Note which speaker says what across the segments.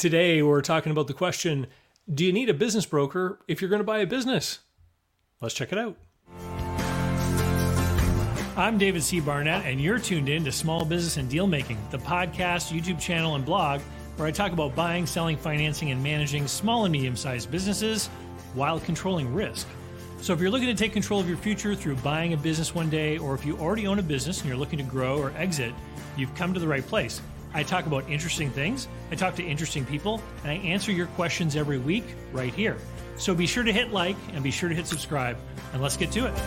Speaker 1: Today, we're talking about the question Do you need a business broker if you're going to buy a business? Let's check it out.
Speaker 2: I'm David C. Barnett, and you're tuned in to Small Business and Deal Making, the podcast, YouTube channel, and blog where I talk about buying, selling, financing, and managing small and medium sized businesses while controlling risk. So, if you're looking to take control of your future through buying a business one day, or if you already own a business and you're looking to grow or exit, you've come to the right place. I talk about interesting things, I talk to interesting people, and I answer your questions every week right here. So be sure to hit like and be sure to hit subscribe, and let's get to it.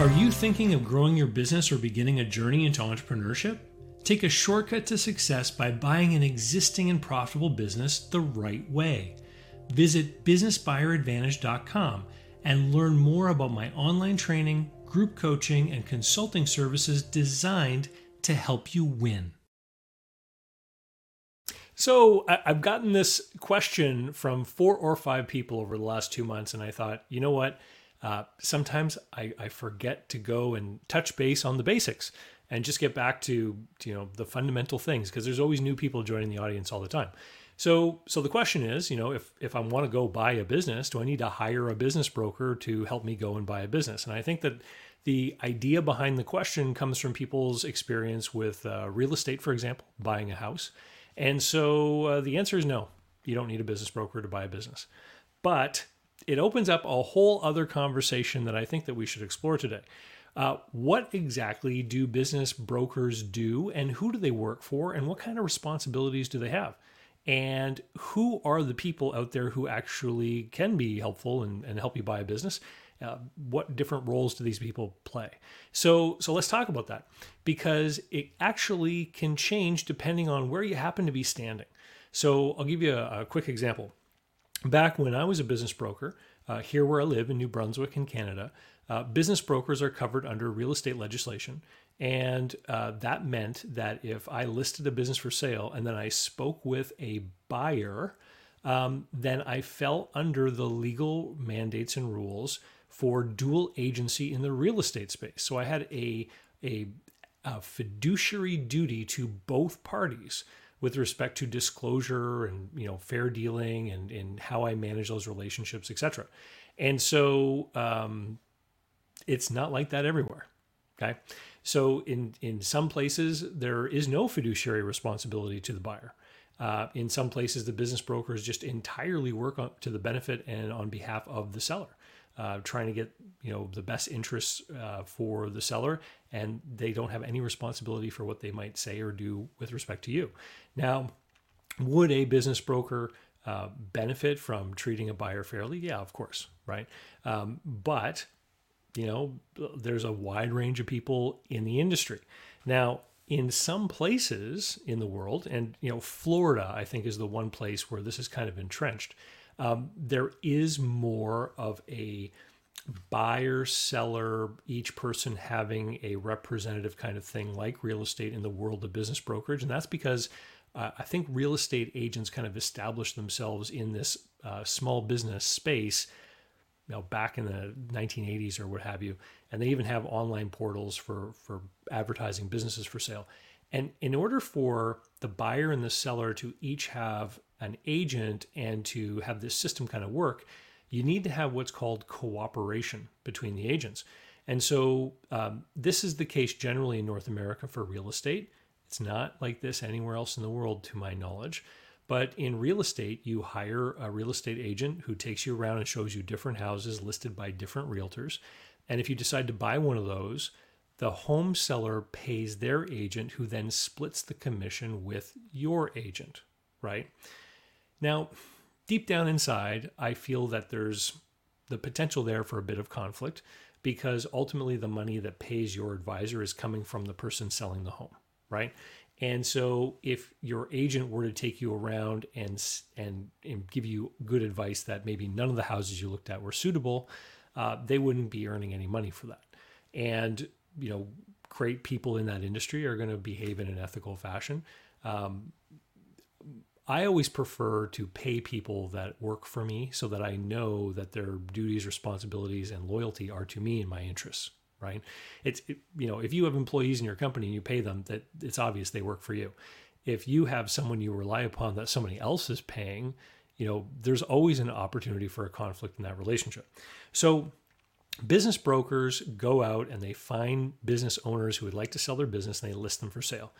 Speaker 1: Are you thinking of growing your business or beginning a journey into entrepreneurship? Take a shortcut to success by buying an existing and profitable business the right way. Visit businessbuyeradvantage.com and learn more about my online training, group coaching, and consulting services designed to help you win. So, I've gotten this question from four or five people over the last two months, and I thought, you know what? Uh, sometimes I, I, forget to go and touch base on the basics and just get back to you know the fundamental things because there's always new people joining the audience all the time. So, so the question is, you know, if if I want to go buy a business, do I need to hire a business broker to help me go and buy a business? And I think that the idea behind the question comes from people's experience with uh, real estate, for example, buying a house. And so uh, the answer is no, you don't need a business broker to buy a business. But it opens up a whole other conversation that I think that we should explore today. Uh, what exactly do business brokers do and who do they work for and what kind of responsibilities do they have? And who are the people out there who actually can be helpful and, and help you buy a business? Uh, what different roles do these people play? So, so let's talk about that because it actually can change depending on where you happen to be standing. So, I'll give you a, a quick example. Back when I was a business broker, uh, here where I live in New Brunswick in Canada, uh, business brokers are covered under real estate legislation. And uh, that meant that if I listed a business for sale and then I spoke with a buyer, um, then I fell under the legal mandates and rules for dual agency in the real estate space. So I had a, a, a fiduciary duty to both parties with respect to disclosure and you know fair dealing and, and how I manage those relationships, etc. And so um, it's not like that everywhere. Okay. So in in some places there is no fiduciary responsibility to the buyer. Uh, in some places, the business brokers just entirely work on, to the benefit and on behalf of the seller uh, trying to get you know the best interests uh, for the seller, and they don't have any responsibility for what they might say or do with respect to you. Now, would a business broker uh, benefit from treating a buyer fairly? Yeah, of course, right? Um, but you know, there's a wide range of people in the industry. Now, in some places in the world, and you know, Florida, I think, is the one place where this is kind of entrenched um, there is more of a buyer seller each person having a representative kind of thing like real estate in the world of business brokerage. And that's because uh, i think real estate agents kind of established themselves in this uh, small business space you know back in the 1980s or what have you. And they even have online portals for for advertising businesses for sale. And in order for the buyer and the seller to each have an agent and to have this system kind of work, you need to have what's called cooperation between the agents. And so um, this is the case generally in North America for real estate. It's not like this anywhere else in the world, to my knowledge. But in real estate, you hire a real estate agent who takes you around and shows you different houses listed by different realtors. And if you decide to buy one of those, the home seller pays their agent, who then splits the commission with your agent, right? Now, deep down inside, I feel that there's the potential there for a bit of conflict because ultimately the money that pays your advisor is coming from the person selling the home, right? And so if your agent were to take you around and and, and give you good advice that maybe none of the houses you looked at were suitable, uh, they wouldn't be earning any money for that. And you know, great people in that industry are going to behave in an ethical fashion. Um, I always prefer to pay people that work for me so that I know that their duties, responsibilities, and loyalty are to me and my interests. Right? It's it, you know if you have employees in your company and you pay them, that it's obvious they work for you. if you have someone you rely upon that somebody else is paying, you know, there's always an opportunity for a conflict in that relationship. So business brokers go out and they find business owners who would like to sell their business and they list them for sale.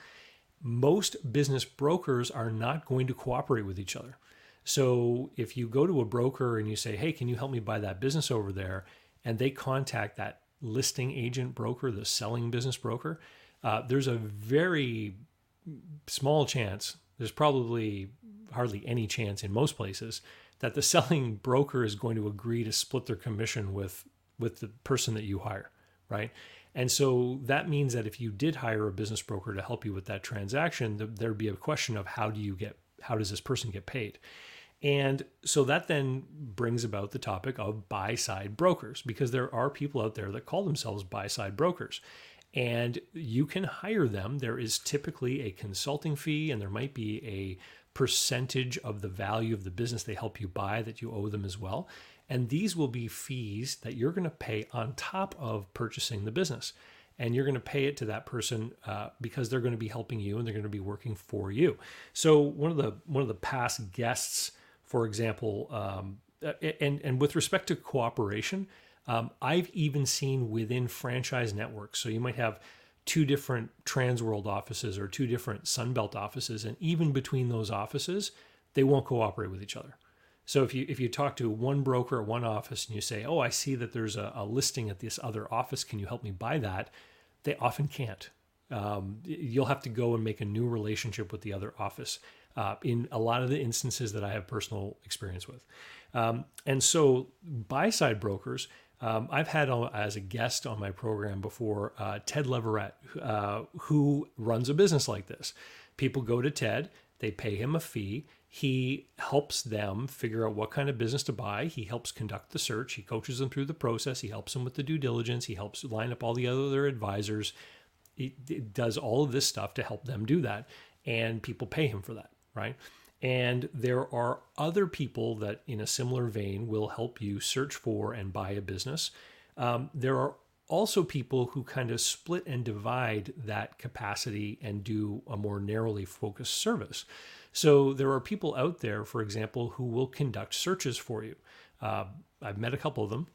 Speaker 1: Most business brokers are not going to cooperate with each other. So if you go to a broker and you say, "Hey, can you help me buy that business over there?" and they contact that listing agent broker, the selling business broker, uh, there's a very small chance, there's probably hardly any chance in most places that the selling broker is going to agree to split their commission with with the person that you hire, right? And so that means that if you did hire a business broker to help you with that transaction, there'd be a question of how do you get how does this person get paid? And so that then brings about the topic of buy side brokers because there are people out there that call themselves buy side brokers and you can hire them. There is typically a consulting fee, and there might be a percentage of the value of the business they help you buy that you owe them as well. And these will be fees that you're going to pay on top of purchasing the business. And you're going to pay it to that person uh, because they're going to be helping you and they're going to be working for you. So one of the one of the past guests, for example, um, and and with respect to cooperation, um, I've even seen within franchise networks. So you might have two different Transworld offices or two different Sunbelt offices, and even between those offices, they won't cooperate with each other. So if you if you talk to one broker at one office and you say, "Oh, I see that there's a, a listing at this other office. Can you help me buy that?" They often can't. Um, you'll have to go and make a new relationship with the other office. Uh, in a lot of the instances that I have personal experience with, um, and so buy side brokers um, I've had as a guest on my program before uh, Ted Leverette, uh, who runs a business like this. People go to Ted, they pay him a fee. He helps them figure out what kind of business to buy. He helps conduct the search. He coaches them through the process. He helps them with the due diligence. He helps line up all the other advisors. He does all of this stuff to help them do that. And people pay him for that, right? And there are other people that, in a similar vein, will help you search for and buy a business. Um, there are also people who kind of split and divide that capacity and do a more narrowly focused service. So there are people out there, for example, who will conduct searches for you. Uh, I've met a couple of them.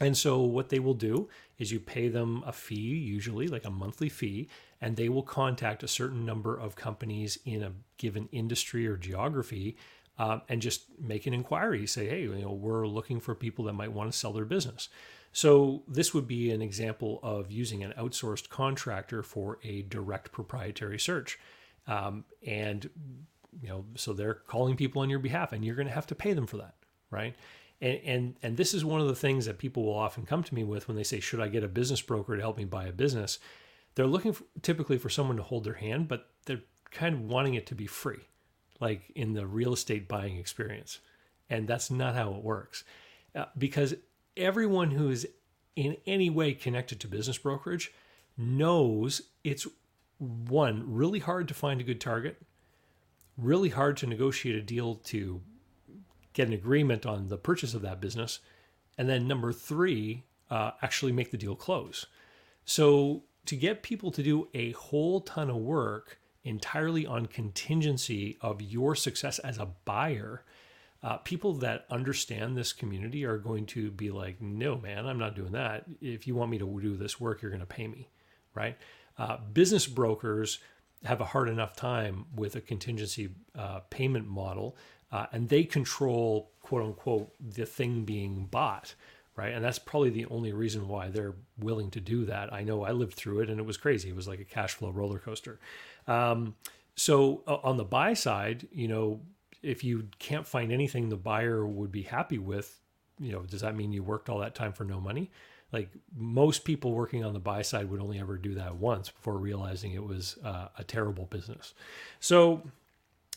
Speaker 1: And so what they will do is you pay them a fee, usually like a monthly fee, and they will contact a certain number of companies in a given industry or geography uh, and just make an inquiry. Say, hey, you know, we're looking for people that might want to sell their business. So this would be an example of using an outsourced contractor for a direct proprietary search, um, and you know, so they're calling people on your behalf, and you're going to have to pay them for that, right? And, and and this is one of the things that people will often come to me with when they say, "Should I get a business broker to help me buy a business?" they're looking for, typically for someone to hold their hand, but they're kind of wanting it to be free, like in the real estate buying experience. And that's not how it works. Uh, because everyone who is in any way connected to business brokerage knows it's one, really hard to find a good target, really hard to negotiate a deal to get an agreement on the purchase of that business. And then number three, uh, actually make the deal close. So to get people to do a whole ton of work entirely on contingency of your success as a buyer, uh, people that understand this community are going to be like, no, man, I'm not doing that. If you want me to do this work, you're going to pay me, right? Uh, business brokers have a hard enough time with a contingency uh, payment model, uh, and they control, quote unquote, the thing being bought right? And that's probably the only reason why they're willing to do that. I know I lived through it and it was crazy. It was like a cash flow roller coaster. Um, so uh, on the buy side, you know, if you can't find anything the buyer would be happy with, you know, does that mean you worked all that time for no money? Like most people working on the buy side would only ever do that once before realizing it was uh, a terrible business. So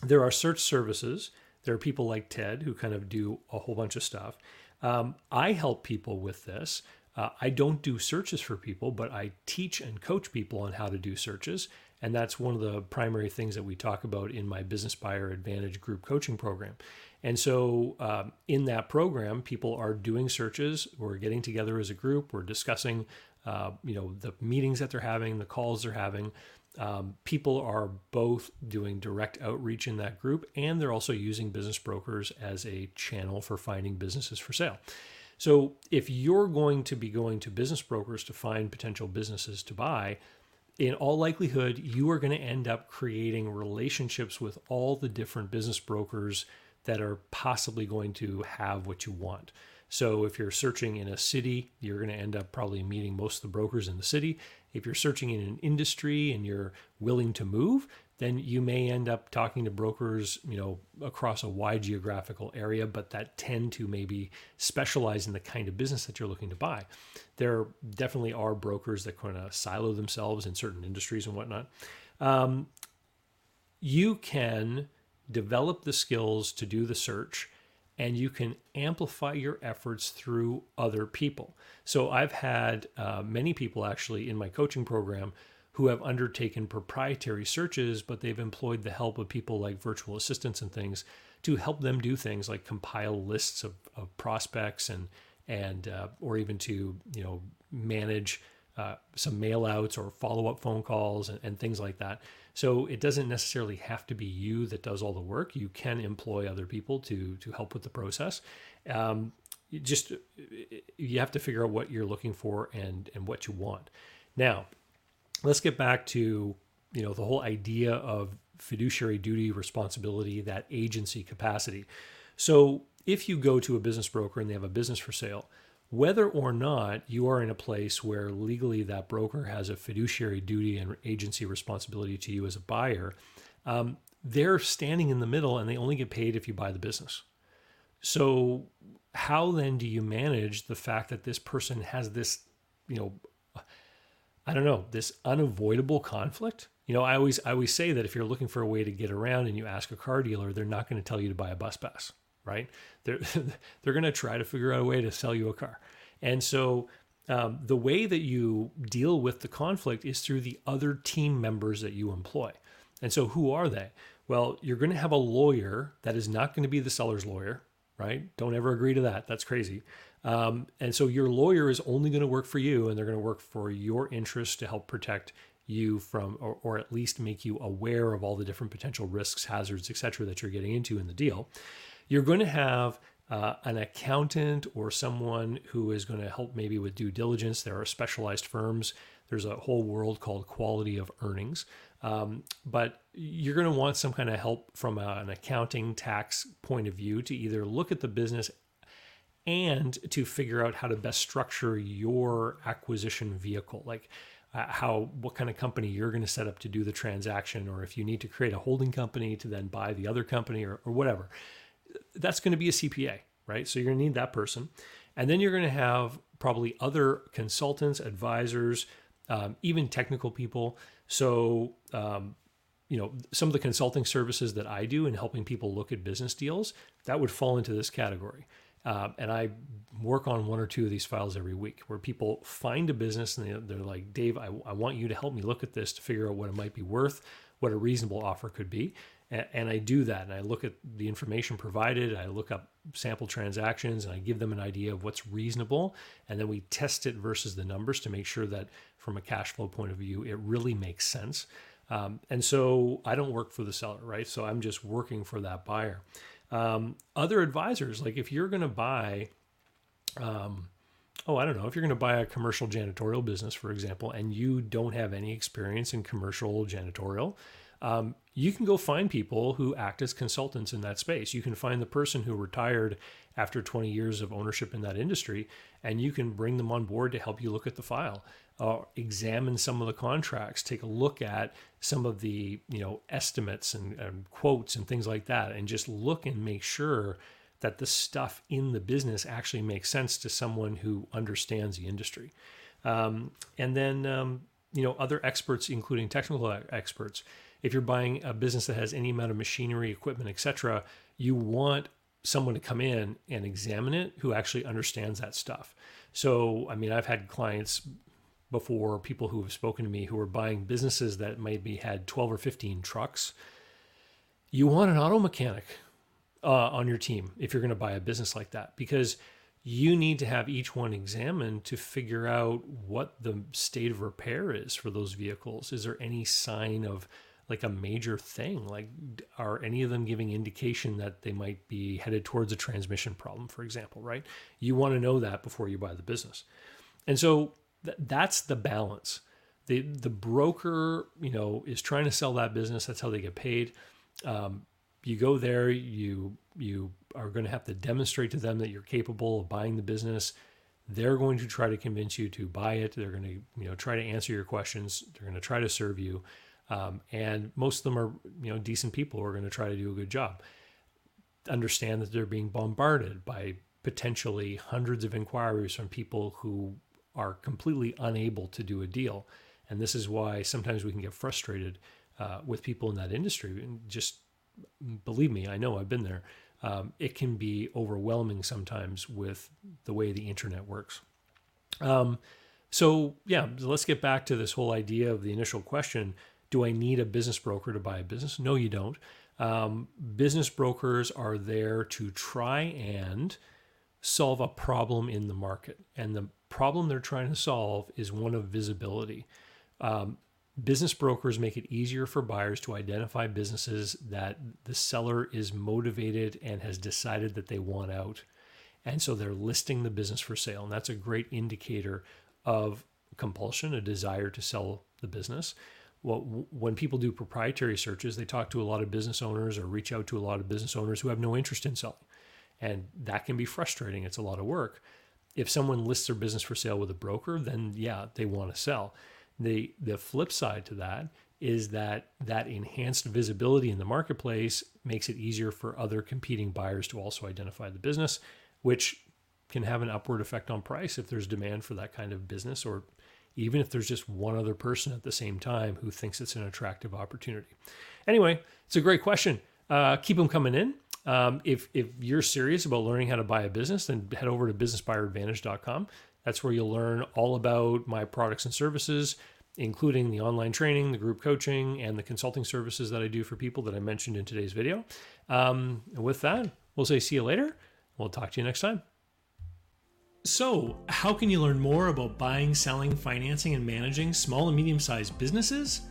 Speaker 1: there are search services. There are people like Ted who kind of do a whole bunch of stuff. Um, I help people with this. Uh, I don't do searches for people, but I teach and coach people on how to do searches. And that's one of the primary things that we talk about in my Business Buyer Advantage group coaching program. And so um, in that program, people are doing searches. We're getting together as a group. We're discussing, uh, you know, the meetings that they're having, the calls they're having. um, people are both doing direct outreach in that group and they're also using business brokers as a channel for finding businesses for sale. So if you're going to be going to business brokers to find potential businesses to buy, in all likelihood, you are going to end up creating relationships with all the different business brokers that are possibly going to have what you want. So if you're searching in a city, you're going to end up probably meeting most of the brokers in the city. If you're searching in an industry and you're willing to move, then you may end up talking to brokers, you know, across a wide geographical area, but that tend to maybe specialize in the kind of business that you're looking to buy. There definitely are brokers that kind of silo themselves in certain industries and whatnot. Um, you can develop the skills to do the search and you can amplify your efforts through other people. So I've had uh, many people actually in my coaching program who have undertaken proprietary searches, but they've employed the help of people like virtual assistants and things to help them do things like compile lists of, of prospects and and uh, or even to you know manage uh, some mailouts or follow up phone calls and, and, things like that. So it doesn't necessarily have to be you that does all the work. You can employ other people to to help with the process. Um, you just you have to figure out what you're looking for and and what you want. Now, let's get back to you know the whole idea of fiduciary duty, responsibility, that agency capacity. So if you go to a business broker and they have a business for sale whether or not you are in a place where legally that broker has a fiduciary duty and agency responsibility to you as a buyer, um, they're standing in the middle and they only get paid if you buy the business. So, how then do you manage the fact that this person has this, you know, I don't know, this unavoidable conflict? You know, I always I always say that if you're looking for a way to get around and you ask a car dealer, they're not going to tell you to buy a bus pass right? They're they're going to try to figure out a way to sell you a car, and so um, the way that you deal with the conflict is through the other team members that you employ. And so, who are they? Well, you're going to have a lawyer that is not going to be the seller's lawyer, right? Don't ever agree to that. That's crazy. Um, and so, your lawyer is only going to work for you, and they're going to work for your interests to help protect you from, or, or at least make you aware of all the different potential risks, hazards, etc., that you're getting into in the deal you're going to have uh, an accountant or someone who is going to help maybe with due diligence. There are specialized firms. There's a whole world called quality of earnings. Um, but you're going to want some kind of help from a, an accounting tax point of view to either look at the business and to figure out how to best structure your acquisition vehicle. Like, uh, how what kind of company you're going to set up to do the transaction or if you need to create a holding company to then buy the other company or, or whatever that's going to be a CPA, right? So you're going to need that person. And then you're going to have probably other consultants, advisors, um, even technical people. So, um, you know, some of the consulting services that I do in helping people look at business deals, that would fall into this category. Uh, and I work on one or two of these files every week where people find a business and they're like, Dave, I, I want you to help me look at this to figure out what it might be worth, what a reasonable offer could be and I do that and I look at the information provided, I look up sample transactions and I give them an idea of what's reasonable and then we test it versus the numbers to make sure that from a cash flow point of view it really makes sense. Um, and so I don't work for the seller, right? So I'm just working for that buyer. Um, other advisors, like if you're going to buy, um, oh, I don't know, if you're going to buy a commercial janitorial business, for example, and you don't have any experience in commercial janitorial, um, you can go find people who act as consultants in that space. You can find the person who retired after 20 years of ownership in that industry, and you can bring them on board to help you look at the file, uh, examine some of the contracts, take a look at some of the you know estimates and, and quotes and things like that, and just look and make sure that the stuff in the business actually makes sense to someone who understands the industry. Um, and then um, you know other experts, including technical experts if you're buying a business that has any amount of machinery, equipment, etc., you want someone to come in and examine it who actually understands that stuff. So, I mean, I've had clients before, people who have spoken to me who are buying businesses that maybe had 12 or 15 trucks. You want an auto mechanic uh, on your team if you're going to buy a business like that because you need to have each one examined to figure out what the state of repair is for those vehicles. Is there any sign of like a major thing? Like, are any of them giving indication that they might be headed towards a transmission problem, for example, right? You want to know that before you buy the business. And so th- that's the balance. The, the broker, you know, is trying to sell that business. That's how they get paid. Um, you go there, you you are going to have to demonstrate to them that you're capable of buying the business. They're going to try to convince you to buy it. They're going to you know try to answer your questions. They're going to try to serve you. Um, and most of them are you know decent people who are going to try to do a good job. Understand that they're being bombarded by potentially hundreds of inquiries from people who are completely unable to do a deal, and this is why sometimes we can get frustrated uh, with people in that industry. And just believe me, I know I've been there. Um, it can be overwhelming sometimes with the way the internet works. Um, so yeah, let's get back to this whole idea of the initial question do I need a business broker to buy a business? No, you don't. Um, business brokers are there to try and solve a problem in the market. And the problem they're trying to solve is one of visibility. Um, business brokers make it easier for buyers to identify businesses that the seller is motivated and has decided that they want out. And so they're listing the business for sale. And that's a great indicator of compulsion, a desire to sell the business when people do proprietary searches, they talk to a lot of business owners or reach out to a lot of business owners who have no interest in selling. And that can be frustrating. It's a lot of work. If someone lists their business for sale with a broker, then yeah, they want to sell. The the flip side to that is that that enhanced visibility in the marketplace makes it easier for other competing buyers to also identify the business, which can have an upward effect on price if there's demand for that kind of business or even if there's just one other person at the same time who thinks it's an attractive opportunity. Anyway, it's a great question. Uh, keep them coming in. Um, if, if you're serious about learning how to buy a business, then head over to businessbuyeradvantage.com. That's where you'll learn all about my products and services, including the online training, the group coaching, and the consulting services that I do for people that I mentioned in today's video. Um, and with that, we'll say see you later. We'll talk to you next time.
Speaker 2: So, how can you learn more about buying, selling, financing, and managing small and medium sized businesses?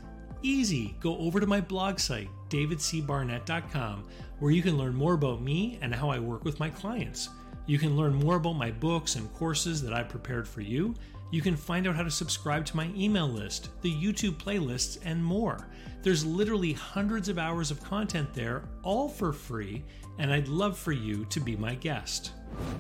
Speaker 2: Easy. Go over to my blog site, davidcbarnett.com, where you can learn more about me and how I work with my clients. You can learn more about my books and courses that I've prepared for you. You can find out how to subscribe to my email list, the YouTube playlists, and more. There's literally hundreds of hours of content there, all for free, and I'd love for you to be my guest.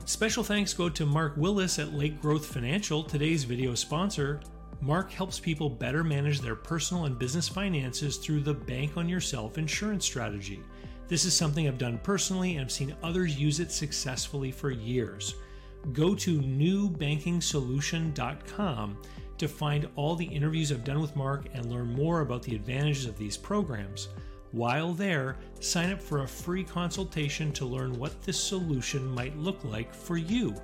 Speaker 2: Special thanks go to Mark Willis at Lake Growth Financial, today's video sponsor. Mark helps people better manage their personal and business finances through the Bank on Yourself insurance strategy. This is something I've done personally and I've seen others use it successfully for years. Go to newbankingsolution.com to find all the interviews I've done with Mark and learn more about the advantages of these programs. While there, sign up for a free consultation to learn what this solution might look like for you.